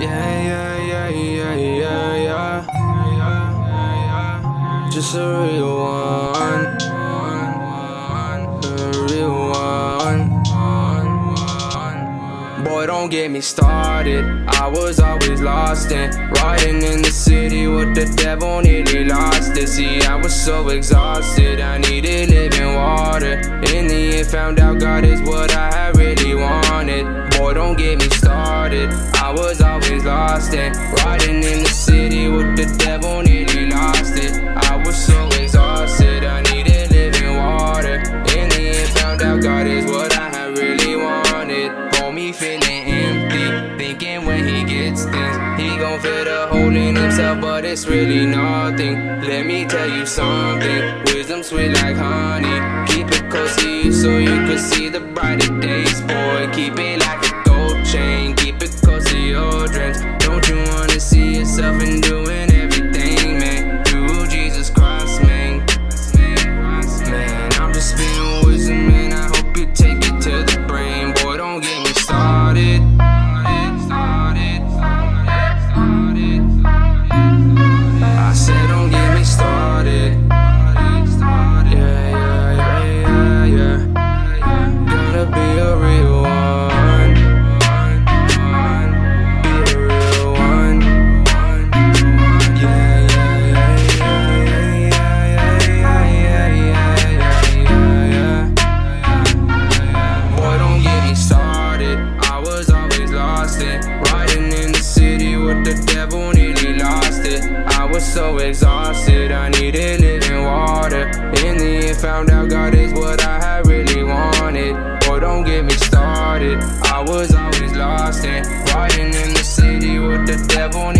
Yeah, yeah, yeah, yeah, yeah, yeah. Yeah yeah Just a real one. Boy, don't get me started. I was always lost in riding in the city with the devil, nearly lost it. See, I was so exhausted. I needed living water. In the end, found out God is what I had really wanted. Boy, don't get me started. I was always lost in riding in the city with the devil, nearly lost it. I was so exhausted. I needed living water. In the end, found out God is what hole in himself, but it's really nothing. Let me tell you something, wisdom sweet like honey. Keep it you so you can see the brighter was so exhausted. I needed living water. In the end, found out God is what I had really wanted. Boy, don't get me started. I was always lost in riding in the city with the devil,